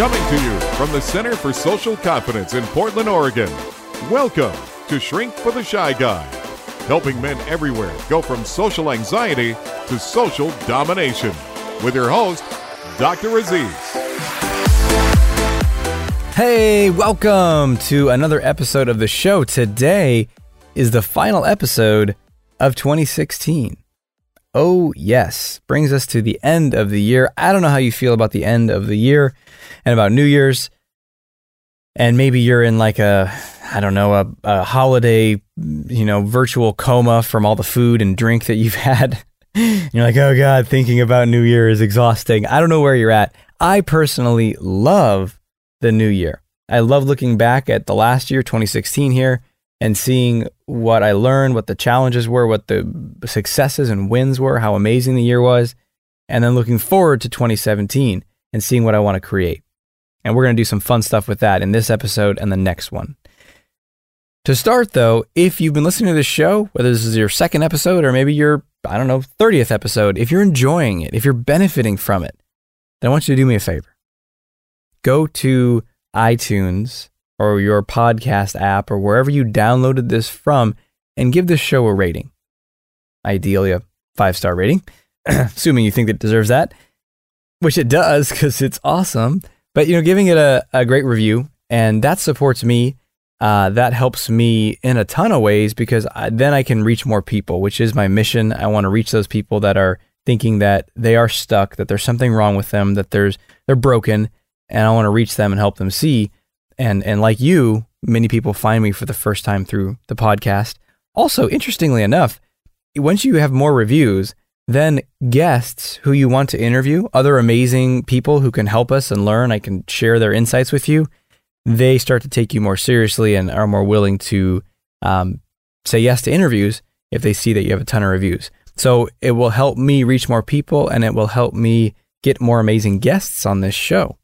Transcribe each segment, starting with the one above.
Coming to you from the Center for Social Confidence in Portland, Oregon. Welcome to Shrink for the Shy Guy, helping men everywhere go from social anxiety to social domination. With your host, Dr. Aziz. Hey, welcome to another episode of the show. Today is the final episode of 2016. Oh, yes, brings us to the end of the year. I don't know how you feel about the end of the year and about New Year's. And maybe you're in like a, I don't know, a, a holiday, you know, virtual coma from all the food and drink that you've had. you're like, oh God, thinking about New Year is exhausting. I don't know where you're at. I personally love the new year. I love looking back at the last year, 2016 here, and seeing what I learned, what the challenges were, what the successes and wins were, how amazing the year was, and then looking forward to 2017 and seeing what I want to create. And we're going to do some fun stuff with that in this episode and the next one. To start, though, if you've been listening to this show, whether this is your second episode or maybe your, I don't know, 30th episode, if you're enjoying it, if you're benefiting from it, then I want you to do me a favor. Go to iTunes or your podcast app or wherever you downloaded this from and give this show a rating. Ideally, a five star rating, assuming you think it deserves that, which it does because it's awesome. But, you know, giving it a, a great review and that supports me. Uh, that helps me in a ton of ways because I, then I can reach more people, which is my mission. I want to reach those people that are thinking that they are stuck, that there's something wrong with them, that there's they're broken, and I want to reach them and help them see. And and like you, many people find me for the first time through the podcast. Also, interestingly enough, once you have more reviews, then guests who you want to interview, other amazing people who can help us and learn, I can share their insights with you. They start to take you more seriously and are more willing to um, say yes to interviews if they see that you have a ton of reviews. So it will help me reach more people and it will help me get more amazing guests on this show.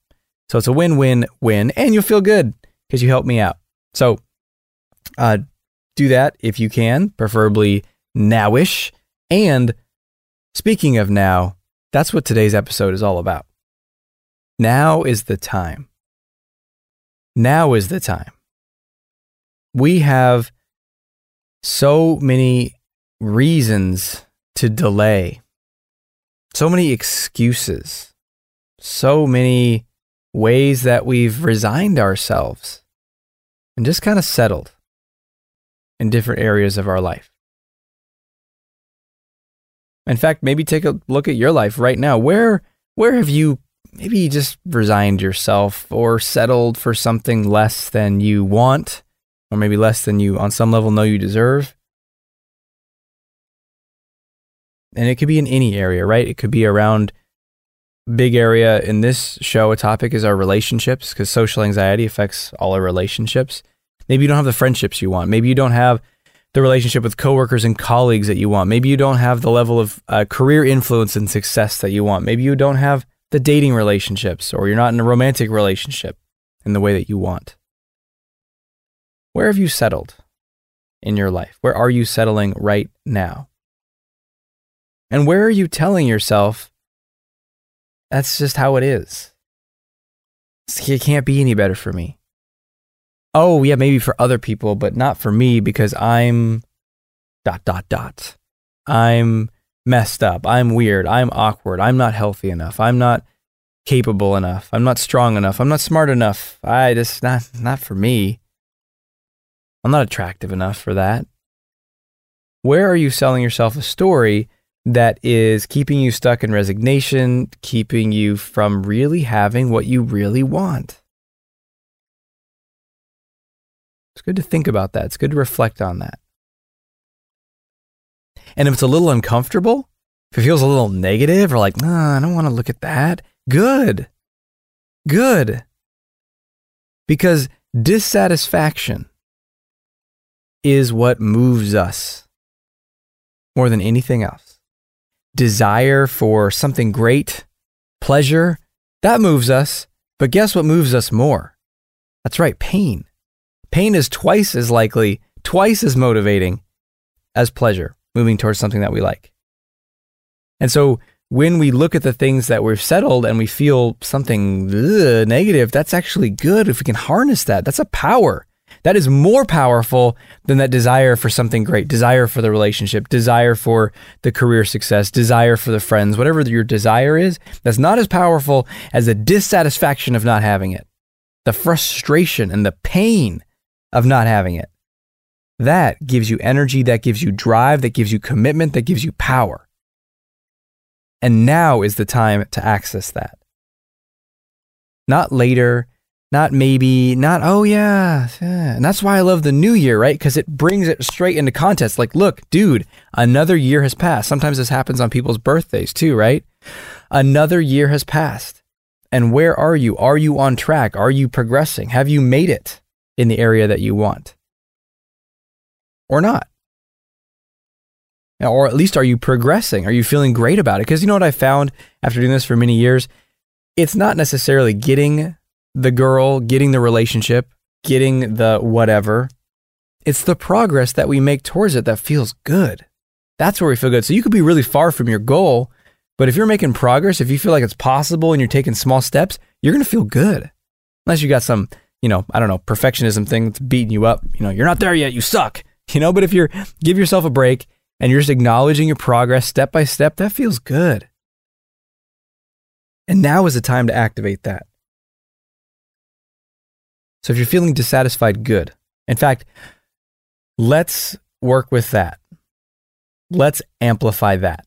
So it's a win win win, and you'll feel good because you helped me out. So uh, do that if you can, preferably nowish. And speaking of now, that's what today's episode is all about. Now is the time. Now is the time. We have so many reasons to delay, so many excuses, so many ways that we've resigned ourselves and just kind of settled in different areas of our life. In fact, maybe take a look at your life right now. Where where have you maybe just resigned yourself or settled for something less than you want or maybe less than you on some level know you deserve? And it could be in any area, right? It could be around big area in this show, a topic is our relationships because social anxiety affects all our relationships. Maybe you don't have the friendships you want. Maybe you don't have the relationship with coworkers and colleagues that you want. Maybe you don't have the level of uh, career influence and success that you want. Maybe you don't have the dating relationships or you're not in a romantic relationship in the way that you want. Where have you settled in your life? Where are you settling right now? And where are you telling yourself that's just how it is. It can't be any better for me. Oh, yeah, maybe for other people, but not for me because I'm dot, dot, dot. I'm messed up. I'm weird. I'm awkward. I'm not healthy enough. I'm not capable enough. I'm not strong enough. I'm not smart enough. I just not not for me. I'm not attractive enough for that. Where are you selling yourself a story that is keeping you stuck in resignation, keeping you from really having what you really want. It's good to think about that. It's good to reflect on that. And if it's a little uncomfortable, if it feels a little negative or like, oh, I don't want to look at that, good. Good. Because dissatisfaction is what moves us more than anything else desire for something great, pleasure, that moves us. But guess what moves us more? That's right, pain. Pain is twice as likely, twice as motivating as pleasure, moving towards something that we like. And so when we look at the things that we've settled and we feel something ugh, negative, that's actually good if we can harness that. That's a power. That is more powerful than that desire for something great, desire for the relationship, desire for the career success, desire for the friends, whatever your desire is. That's not as powerful as the dissatisfaction of not having it, the frustration and the pain of not having it. That gives you energy, that gives you drive, that gives you commitment, that gives you power. And now is the time to access that. Not later, not maybe, not, oh yeah. And that's why I love the new year, right? Because it brings it straight into context. Like, look, dude, another year has passed. Sometimes this happens on people's birthdays too, right? Another year has passed. And where are you? Are you on track? Are you progressing? Have you made it in the area that you want? Or not? Or at least are you progressing? Are you feeling great about it? Because you know what I found after doing this for many years? It's not necessarily getting the girl, getting the relationship, getting the whatever. It's the progress that we make towards it that feels good. That's where we feel good. So you could be really far from your goal, but if you're making progress, if you feel like it's possible and you're taking small steps, you're going to feel good. Unless you got some, you know, I don't know, perfectionism thing that's beating you up. You know, you're not there yet, you suck. You know, but if you're, give yourself a break and you're just acknowledging your progress step by step, that feels good. And now is the time to activate that. So if you're feeling dissatisfied, good. In fact, let's work with that. Let's amplify that.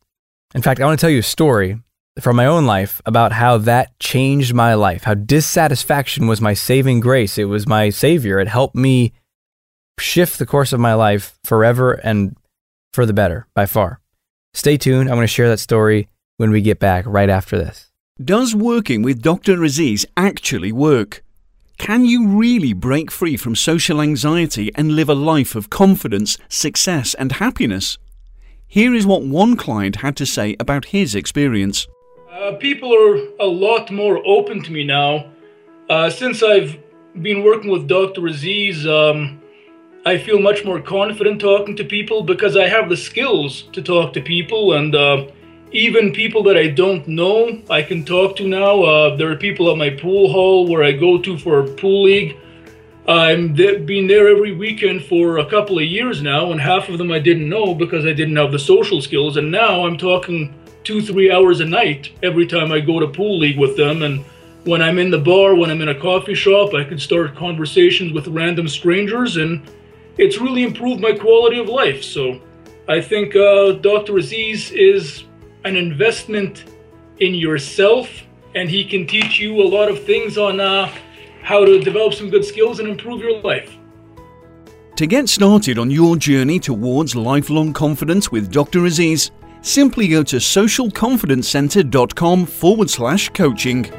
In fact, I want to tell you a story from my own life about how that changed my life, how dissatisfaction was my saving grace. It was my savior. It helped me shift the course of my life forever and for the better by far. Stay tuned. I'm going to share that story when we get back right after this. Does working with Dr. Aziz actually work? Can you really break free from social anxiety and live a life of confidence, success, and happiness? Here is what one client had to say about his experience. Uh, people are a lot more open to me now. Uh, since I've been working with Dr. Aziz, um, I feel much more confident talking to people because I have the skills to talk to people and uh, even people that I don't know I can talk to now. Uh, there are people at my pool hall where I go to for pool league. I'm th- been there every weekend for a couple of years now, and half of them I didn't know because I didn't have the social skills. And now I'm talking two, three hours a night every time I go to pool league with them. And when I'm in the bar, when I'm in a coffee shop, I can start conversations with random strangers and it's really improved my quality of life. So I think uh, Dr. Aziz is an investment in yourself, and he can teach you a lot of things on uh, how to develop some good skills and improve your life. To get started on your journey towards lifelong confidence with Dr. Aziz, simply go to socialconfidencecenter.com forward slash coaching.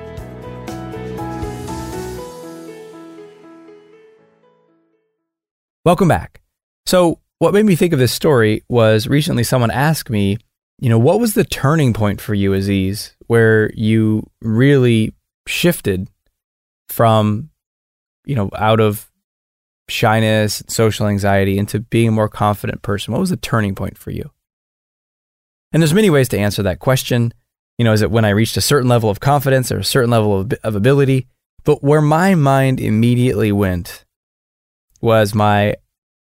Welcome back. So, what made me think of this story was recently someone asked me, you know, what was the turning point for you, Aziz, where you really shifted from, you know, out of shyness, social anxiety into being a more confident person? What was the turning point for you? And there's many ways to answer that question. You know, is it when I reached a certain level of confidence or a certain level of, of ability? But where my mind immediately went was my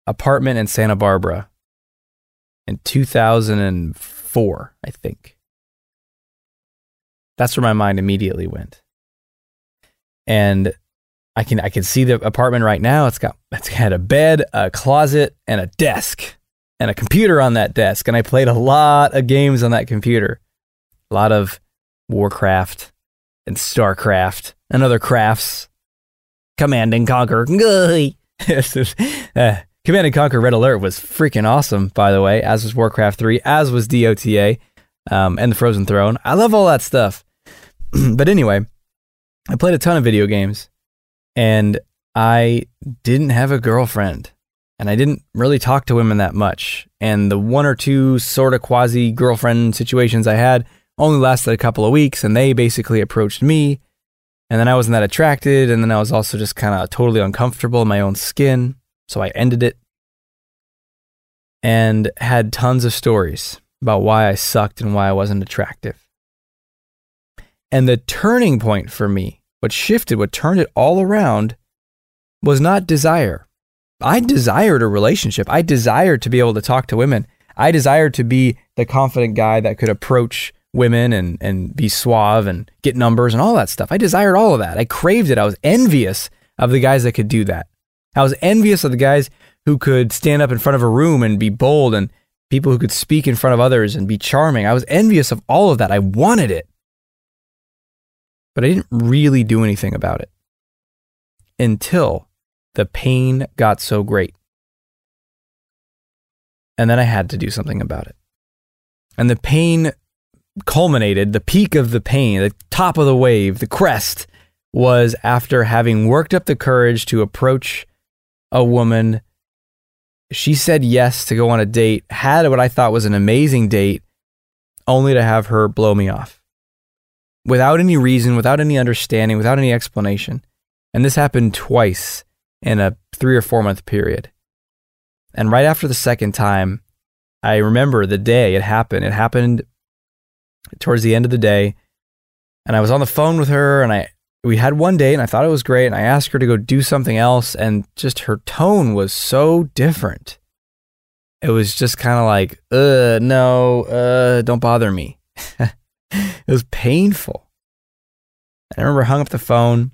apartment in Santa Barbara in 2004, I think. That's where my mind immediately went. And I can I can see the apartment right now. It's got it's got a bed, a closet, and a desk, and a computer on that desk. And I played a lot of games on that computer. A lot of Warcraft and Starcraft and other crafts. Command and Conquer. Command and Conquer Red Alert was freaking awesome, by the way, as was Warcraft 3, as was DOTA um, and the Frozen Throne. I love all that stuff. but anyway, I played a ton of video games and I didn't have a girlfriend and I didn't really talk to women that much. And the one or two sort of quasi girlfriend situations I had only lasted a couple of weeks and they basically approached me and then I wasn't that attracted. And then I was also just kind of totally uncomfortable in my own skin. So I ended it and had tons of stories about why I sucked and why I wasn't attractive. And the turning point for me, what shifted, what turned it all around, was not desire. I desired a relationship. I desired to be able to talk to women. I desired to be the confident guy that could approach women and, and be suave and get numbers and all that stuff. I desired all of that. I craved it. I was envious of the guys that could do that. I was envious of the guys who could stand up in front of a room and be bold and people who could speak in front of others and be charming. I was envious of all of that. I wanted it. But I didn't really do anything about it until the pain got so great. And then I had to do something about it. And the pain culminated, the peak of the pain, the top of the wave, the crest was after having worked up the courage to approach a woman. She said yes to go on a date, had what I thought was an amazing date, only to have her blow me off without any reason, without any understanding, without any explanation. And this happened twice in a three or four month period. And right after the second time, I remember the day it happened. It happened towards the end of the day. And I was on the phone with her and I we had one date and I thought it was great and I asked her to go do something else and just her tone was so different. It was just kind of like, "Uh, no, uh, don't bother me." it was painful. I remember hung up the phone.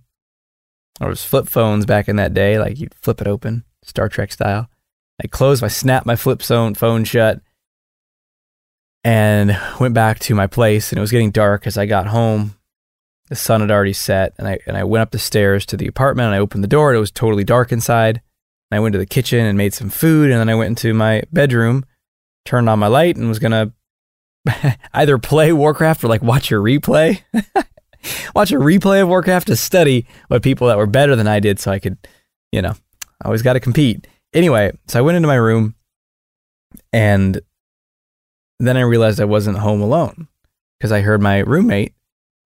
There was flip phones back in that day, like you'd flip it open, Star Trek style. I closed, I snapped my flip phone shut and went back to my place and it was getting dark as I got home. The sun had already set and I and I went up the stairs to the apartment and I opened the door and it was totally dark inside. And I went to the kitchen and made some food and then I went into my bedroom, turned on my light and was to either play Warcraft or like watch a replay. watch a replay of Warcraft to study what people that were better than I did so I could, you know, I always got to compete. Anyway, so I went into my room and then I realized I wasn't home alone because I heard my roommate,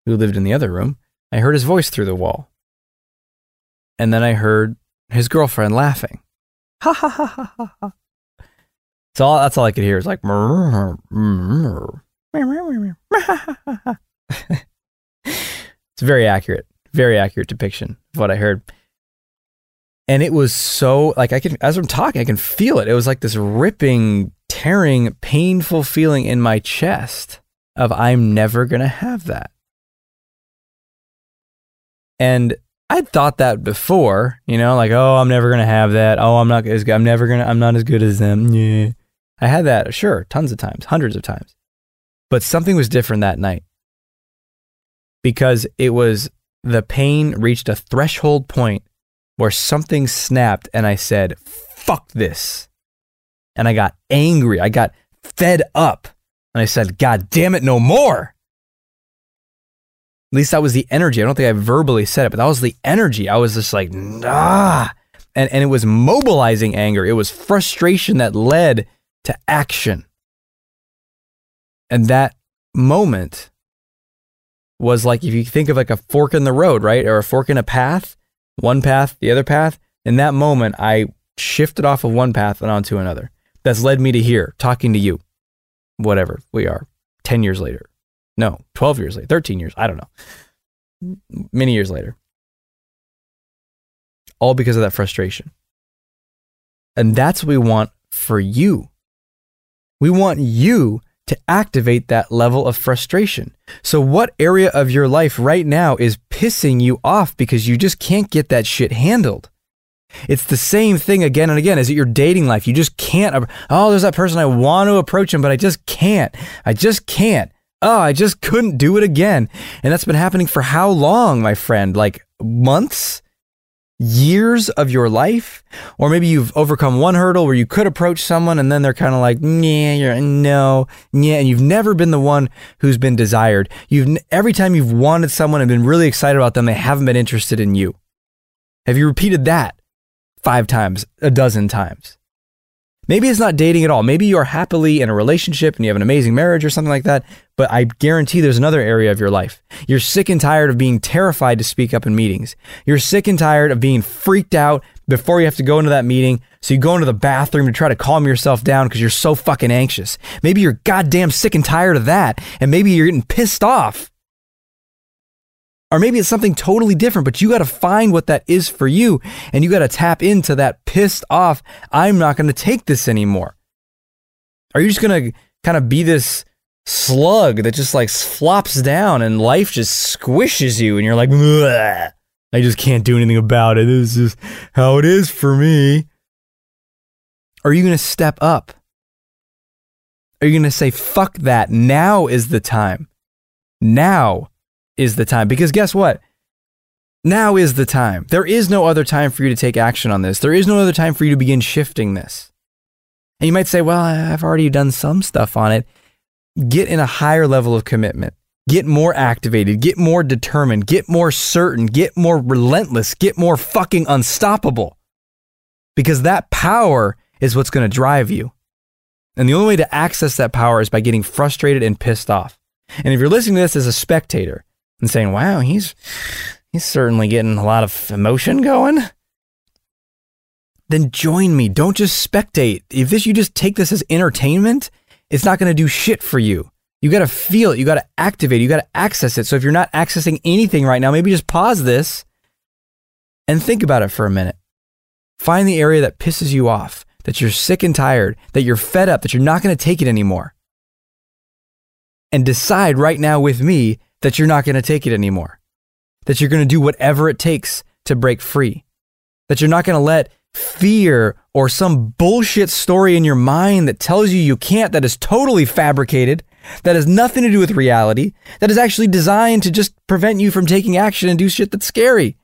who lived in the other room, I heard his voice through the wall. And then I heard his girlfriend laughing. Ha ha ha ha ha ha. So that's all I could hear is like, it's very accurate, very accurate depiction of what I heard. And it was so like I can as I'm talking, I can feel it. It was like this ripping tearing, painful feeling in my chest of I'm never to have that. And I'd thought that before, you know, like, oh, I'm never to have that. Oh, I'm not as. I'm never to, I'm not as good as them. Yeah. I had that, sure, tons of times, hundreds of times. But something was different that night because it was the pain reached a threshold point where something snapped and I said, fuck this and I got angry. I got fed up. And I said, God damn it, no more. At least that was the energy. I don't think I verbally said it, but that was the energy. I was just like, nah. And, and it was mobilizing anger. It was frustration that led to action. And that moment was like if you think of like a fork in the road, right? Or a fork in a path, one path, the other path. In that moment, I shifted off of one path and onto another that's led me to here, talking to you, whatever we are, 10 years later. No, 12 years later, 13 years, I don't know. Many years later. All because of that frustration. And that's what we want for you. We want you to activate that level of frustration. So, what area of your life right now is pissing you off because you just can't get that shit handled? It's the same thing again and again. Is it your dating life? You just can't. Oh, there's that person I want to approach him, but I just can't. I just can't. Oh, I just couldn't do it again. And that's been happening for how long, my friend? Like months? Years of your life? Or maybe you've overcome one hurdle where you could approach someone and then they're kind of like, yeah, you're no, yeah, and you've never been the one who's been desired. You've every time you've wanted someone and been really excited about them, they haven't been interested in you. Have you repeated that? five times, a dozen times. Maybe it's not dating at all. Maybe you're happily in a relationship and you have an amazing marriage or something like that. But I guarantee there's another area of your life. You're sick and tired of being terrified to speak up in meetings. You're sick and tired of being freaked out before you have to go into that meeting. So you go into the bathroom to try to calm yourself down because you're so fucking anxious. Maybe you're goddamn sick and tired of that. And maybe you're getting pissed off Or maybe it's something totally different, but you got to find what that is for you. And you got to tap into that pissed off, I'm not going to take this anymore. Are you just going to kind of be this slug that just like flops down and life just squishes you and you're like. I just can't do anything about it. This is how it is for me. Are you going to step up? Are you going to say, fuck that? Now is the time. Now is the time. Because guess what? Now is the time. There is no other time for you to take action on this. There is no other time for you to begin shifting this. And you might say, well, I've already done some stuff on it. Get in a higher level of commitment. Get more activated. Get more determined. Get more certain. Get more relentless. Get more fucking unstoppable. Because that power is what's going to drive you. And the only way to access that power is by getting frustrated and pissed off. And if you're listening to this as a spectator and saying, wow, he's, he's certainly getting a lot of emotion going, then join me. Don't just spectate. If this, you just take this as entertainment, it's not going to do shit for you. You got to feel it. You got to activate it. You got to access it. So if you're not accessing anything right now, maybe just pause this and think about it for a minute. Find the area that pisses you off, that you're sick and tired, that you're fed up, that you're not going to take it anymore. And decide right now with me that you're not going to take it anymore. That you're going to do whatever it takes to break free. That you're not going to let fear or some bullshit story in your mind that tells you you can't, that is totally fabricated, that has nothing to do with reality, that is actually designed to just prevent you from taking action and do shit that's scary.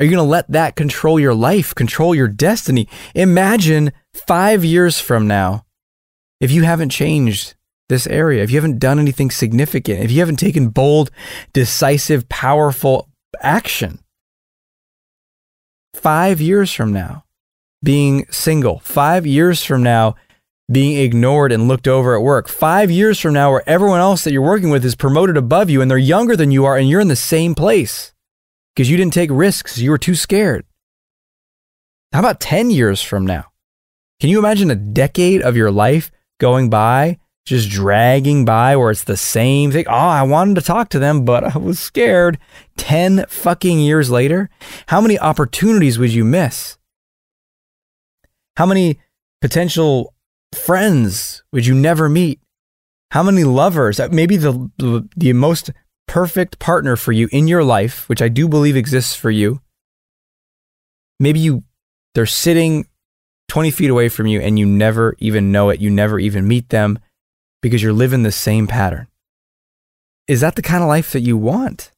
Are you going to let that control your life, control your destiny? Imagine five years from now, if you haven't changed this area, if you haven't done anything significant, if you haven't taken bold, decisive, powerful action. Five years from now, being single, five years from now, being ignored and looked over at work. Five years from now, where everyone else that you're working with is promoted above you and they're younger than you are, and you're in the same place because you didn't take risks. You were too scared. How about 10 years from now? Can you imagine a decade of your life going by, just dragging by where it's the same thing? Oh, I wanted to talk to them, but I was scared. 10 fucking years later? How many opportunities would you miss? How many potential friends would you never meet? How many lovers, uh, maybe the, the, the most perfect partner for you in your life, which I do believe exists for you, maybe you they're sitting 20 feet away from you and you never even know it. You never even meet them because you're living the same pattern. Is that the kind of life that you want?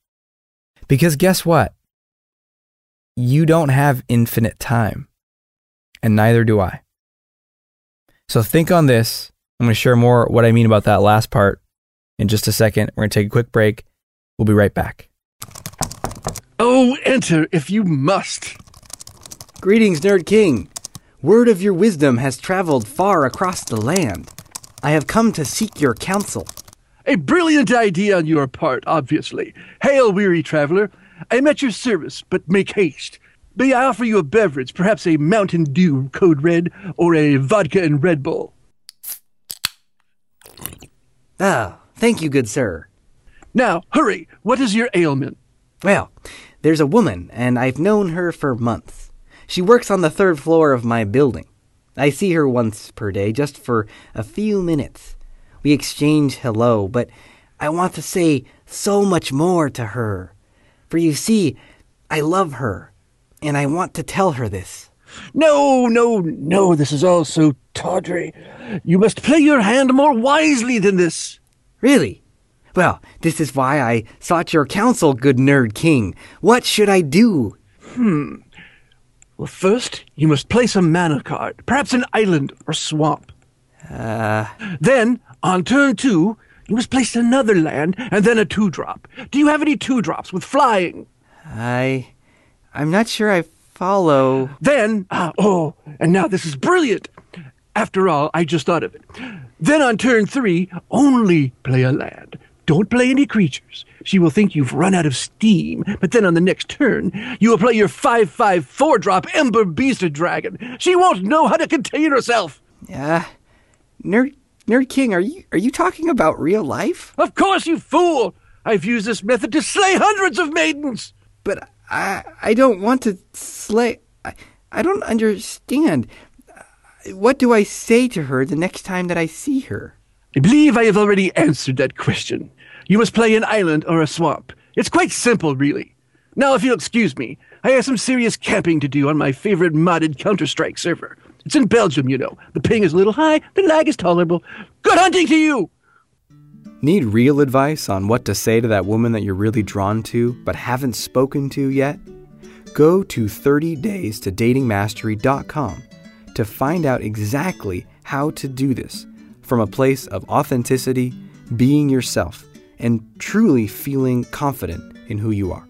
Because guess what? You don't have infinite time, and neither do I. So think on this. I'm going to share more what I mean about that last part in just a second. We're going to take a quick break. We'll be right back. Oh, enter if you must. Greetings, Nerd King. Word of your wisdom has traveled far across the land. I have come to seek your counsel. A brilliant idea on your part, obviously. Hail, weary traveler. I am at your service, but make haste. May I offer you a beverage, perhaps a Mountain Dew Code Red or a vodka and Red Bull? Ah, thank you, good sir. Now, hurry. What is your ailment? Well, there's a woman, and I've known her for months. She works on the third floor of my building. I see her once per day, just for a few minutes. We exchange hello, but I want to say so much more to her. For you see, I love her, and I want to tell her this. No, no, no, this is all so tawdry. You must play your hand more wisely than this. Really? Well, this is why I sought your counsel, good Nerd King. What should I do? Hmm. Well, first, you must place a mana card, perhaps an island or swamp. Uh, Then, on turn two, you must place another land and then a two drop. Do you have any two drops with flying? I. I'm not sure I follow. Then, ah, oh, and now this is brilliant. After all, I just thought of it. Then on turn three, only play a land. Don't play any creatures. She will think you've run out of steam. But then on the next turn, you will play your 5 5 4 drop Ember Beast Dragon. She won't know how to contain herself. Uh, Nerd Nerd King, are you are you talking about real life? Of course, you fool! I've used this method to slay hundreds of maidens. But I, I don't want to slay. I, I don't understand. What do I say to her the next time that I see her? I believe I have already answered that question. You must play an island or a swamp. It's quite simple, really. Now, if you'll excuse me, I have some serious camping to do on my favorite modded Counter Strike server. It's in Belgium, you know. The ping is a little high, the lag is tolerable. Good hunting to you! Need real advice on what to say to that woman that you're really drawn to but haven't spoken to yet? Go to 30days to datingmastery.com to find out exactly how to do this from a place of authenticity, being yourself, and truly feeling confident in who you are.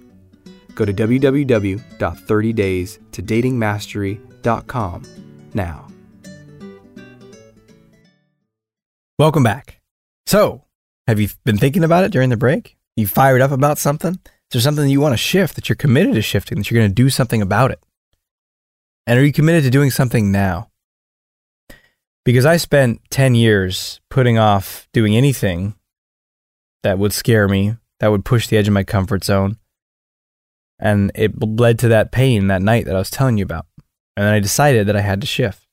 Go to www.30days-to-datingmastery.com now. Welcome back. So, have you been thinking about it during the break? You fired up about something? Is there something you want to shift that you're committed to shifting, that you're going to do something about it? And are you committed to doing something now? Because I spent 10 years putting off doing anything that would scare me, that would push the edge of my comfort zone. And it led to that pain that night that I was telling you about. And then I decided that I had to shift.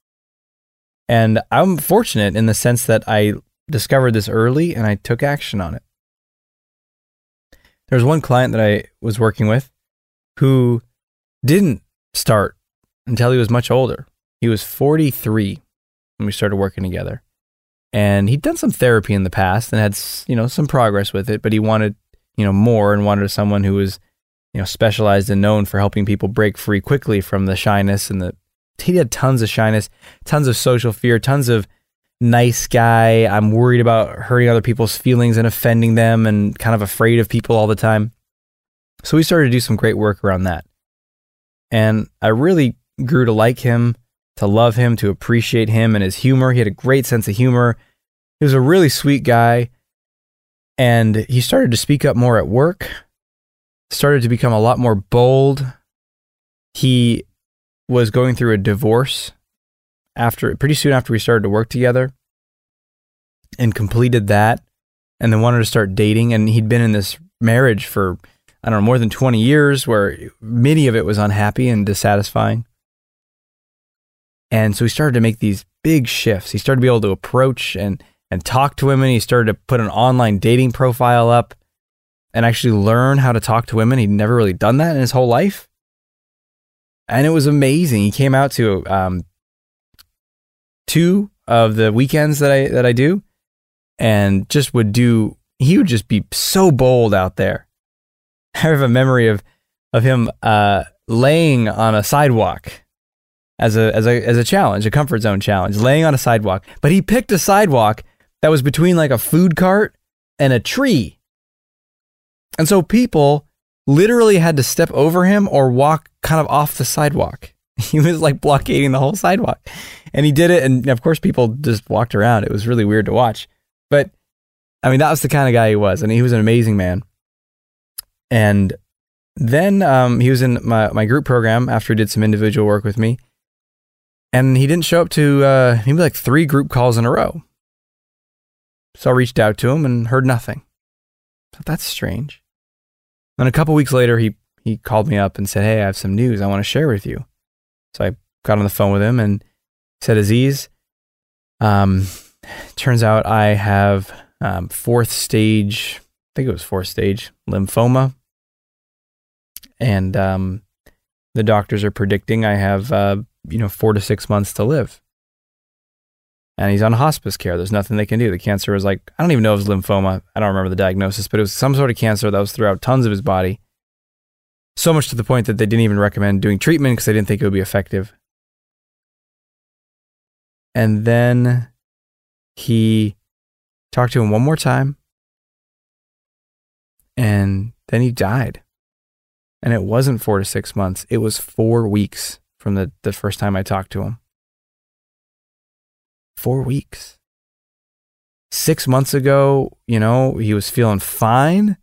And I'm fortunate in the sense that I discovered this early and I took action on it. There was one client that I was working with who didn't start until he was much older. He was 43 when we started working together. And he'd done some therapy in the past and had, you know, some progress with it, but he wanted, you know, more and wanted someone who was, you know, specialized and known for helping people break free quickly from the shyness and the he had tons of shyness, tons of social fear, tons of nice guy. I'm worried about hurting other people's feelings and offending them and kind of afraid of people all the time. So we started to do some great work around that. And I really grew to like him to love him, to appreciate him and his humor. He had a great sense of humor. He was a really sweet guy. And he started to speak up more at work, started to become a lot more bold. He was going through a divorce after pretty soon after we started to work together and completed that and then wanted to start dating and he'd been in this marriage for I don't know more than 20 years where many of it was unhappy and dissatisfying and so he started to make these big shifts. He started to be able to approach and and talk to women. He started to put an online dating profile up and actually learn how to talk to women. He'd never really done that in his whole life. And it was amazing. He came out to um, two of the weekends that I that I do and just would do he would just be so bold out there. I have a memory of of him uh, laying on a sidewalk as a as a as a challenge, a comfort zone challenge, laying on a sidewalk. But he picked a sidewalk that was between like a food cart and a tree. And so people literally had to step over him or walk kind of off the sidewalk. He was like blockading the whole sidewalk. And he did it and of course people just walked around. It was really weird to watch. But I mean that was the kind of guy he was and he was an amazing man. And then um, he was in my, my group program after he did some individual work with me and he didn't show up to uh, maybe like three group calls in a row. So I reached out to him and heard nothing. So that's strange. Then a couple weeks later, he he called me up and said, "Hey, I have some news I want to share with you." So I got on the phone with him and said, "Aziz, um, turns out I have um, fourth stage. I think it was fourth stage lymphoma, and um, the doctors are predicting I have uh, you know, four to six months to live. And he's on hospice care. There's nothing they can do. The cancer was like, I don't even know if it was lymphoma. I don't remember the diagnosis, but it was some sort of cancer that was throughout tons of his body. So much to the point that they didn't even recommend doing treatment because they didn't think it would be effective. And then he talked to him one more time. And then he died. And it wasn't four to six months, it was four weeks from the, the first time I talked to him. Four weeks. Six months ago, you know, he was feeling fine.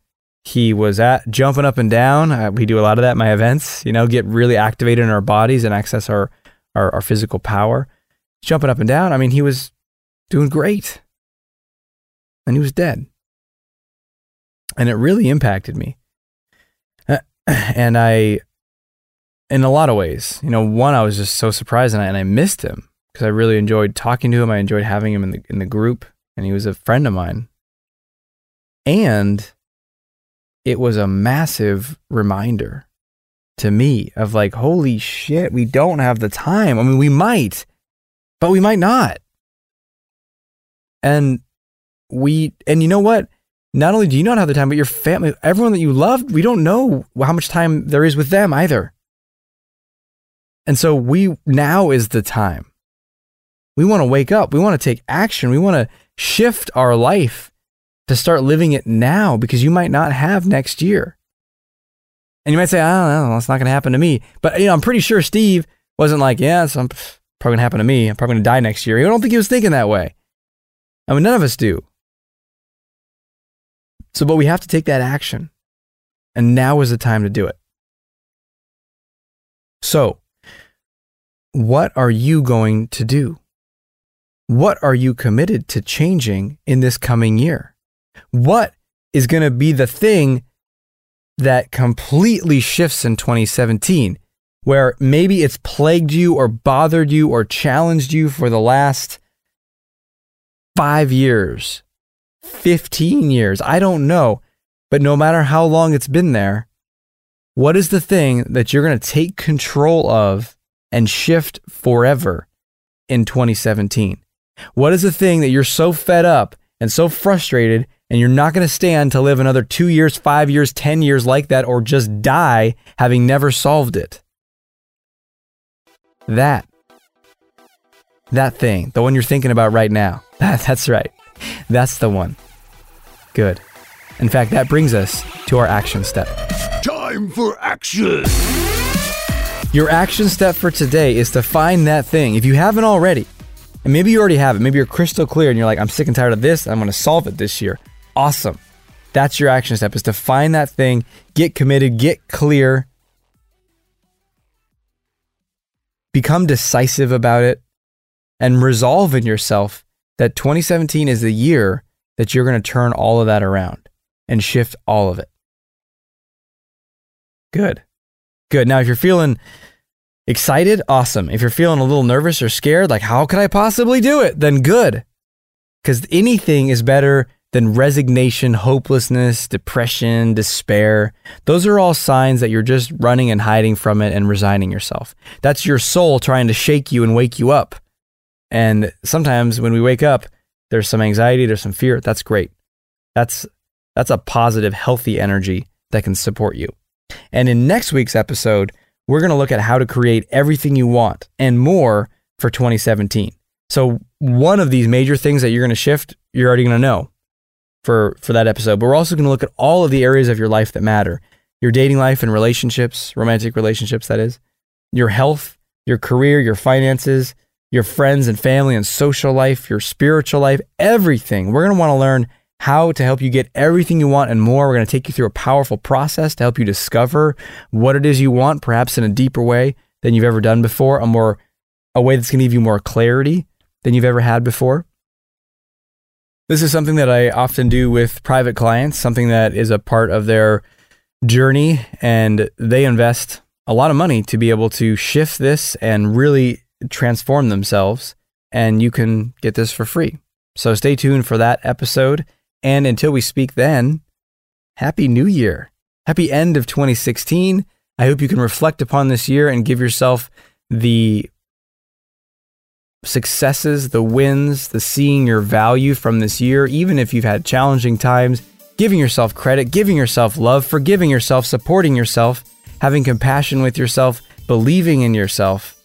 He was at jumping up and down. Uh, we do a lot of that in my events, you know, get really activated in our bodies and access our, our, our physical power. Jumping up and down. I mean, he was doing great. And he was dead. And it really impacted me. And I, in a lot of ways, you know, one, I was just so surprised and I, and I missed him because I really enjoyed talking to him. I enjoyed having him in the, in the group and he was a friend of mine. And it was a massive reminder to me of like, holy shit, we don't have the time. I mean, we might, but we might not. And we, and you know what? Not only do you not have the time, but your family, everyone that you loved, we don't know how much time there is with them either. And so we, now is the time. We want to wake up. We want to take action. We want to shift our life to start living it now because you might not have next year. And you might say, I don't know, it's not going to happen to me. But you know, I'm pretty sure Steve wasn't like, yeah, it's probably going to happen to me. I'm probably going to die next year. I don't think he was thinking that way. I mean, none of us do. So, but we have to take that action. And now is the time to do it. So, what are you going to do? What are you committed to changing in this coming year? What is going to be the thing that completely shifts in 2017, where maybe it's plagued you or bothered you or challenged you for the last five years, 15 years? I don't know. But no matter how long it's been there, what is the thing that you're going to take control of and shift forever in 2017? What is the thing that you're so fed up and so frustrated and you're not going to stand to live another two years, five years, 10 years like that, or just die having never solved it? That. That thing, the one you're thinking about right now. That's right. That's the one. Good. In fact, that brings us to our action step. Time for action! Your action step for today is to find that thing. If you haven't already, and maybe you already have it. Maybe you're crystal clear and you're like, I'm sick and tired of this. I'm going to solve it this year. Awesome. That's your action step is to find that thing, get committed, get clear, become decisive about it, and resolve in yourself that 2017 is the year that you're going to turn all of that around and shift all of it. Good. Good. Now, if you're feeling Excited? Awesome. If you're feeling a little nervous or scared, like, how could I possibly do it? Then good. Because anything is better than resignation, hopelessness, depression, despair. Those are all signs that you're just running and hiding from it and resigning yourself. That's your soul trying to shake you and wake you up. And sometimes when we wake up, there's some anxiety, there's some fear. That's great. That's that's a positive, healthy energy that can support you. And in next week's episode, we're going to look at how to create everything you want and more for 2017. So, one of these major things that you're going to shift, you're already going to know for for that episode. But we're also going to look at all of the areas of your life that matter. Your dating life and relationships, romantic relationships that is, your health, your career, your finances, your friends and family and social life, your spiritual life, everything. We're going to want to learn how to help you get everything you want and more. We're going to take you through a powerful process to help you discover what it is you want, perhaps in a deeper way than you've ever done before, a more a way that's going to give you more clarity than you've ever had before. This is something that I often do with private clients, something that is a part of their journey and they invest a lot of money to be able to shift this and really transform themselves and you can get this for free. So stay tuned for that episode and until we speak then, Happy New Year. Happy end of 2016. I hope you can reflect upon this year and give yourself the successes, the wins, the seeing your value from this year, even if you've had challenging times, giving yourself credit, giving yourself love, forgiving yourself, supporting yourself, having compassion with yourself, believing in yourself.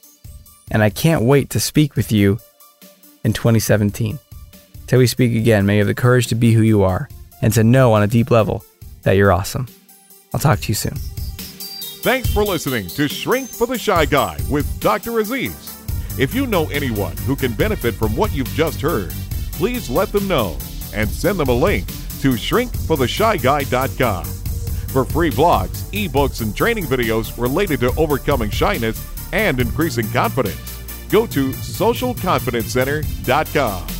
And I can't wait to speak with you in 2017. Till we speak again, may you have the courage to be who you are and to know on a deep level that you're awesome. I'll talk to you soon. Thanks for listening to Shrink for the Shy Guy with Dr. Aziz. If you know anyone who can benefit from what you've just heard, please let them know and send them a link to shrinkfortheshyguy.com. For free blogs, ebooks, and training videos related to overcoming shyness and increasing confidence, go to socialconfidencecenter.com.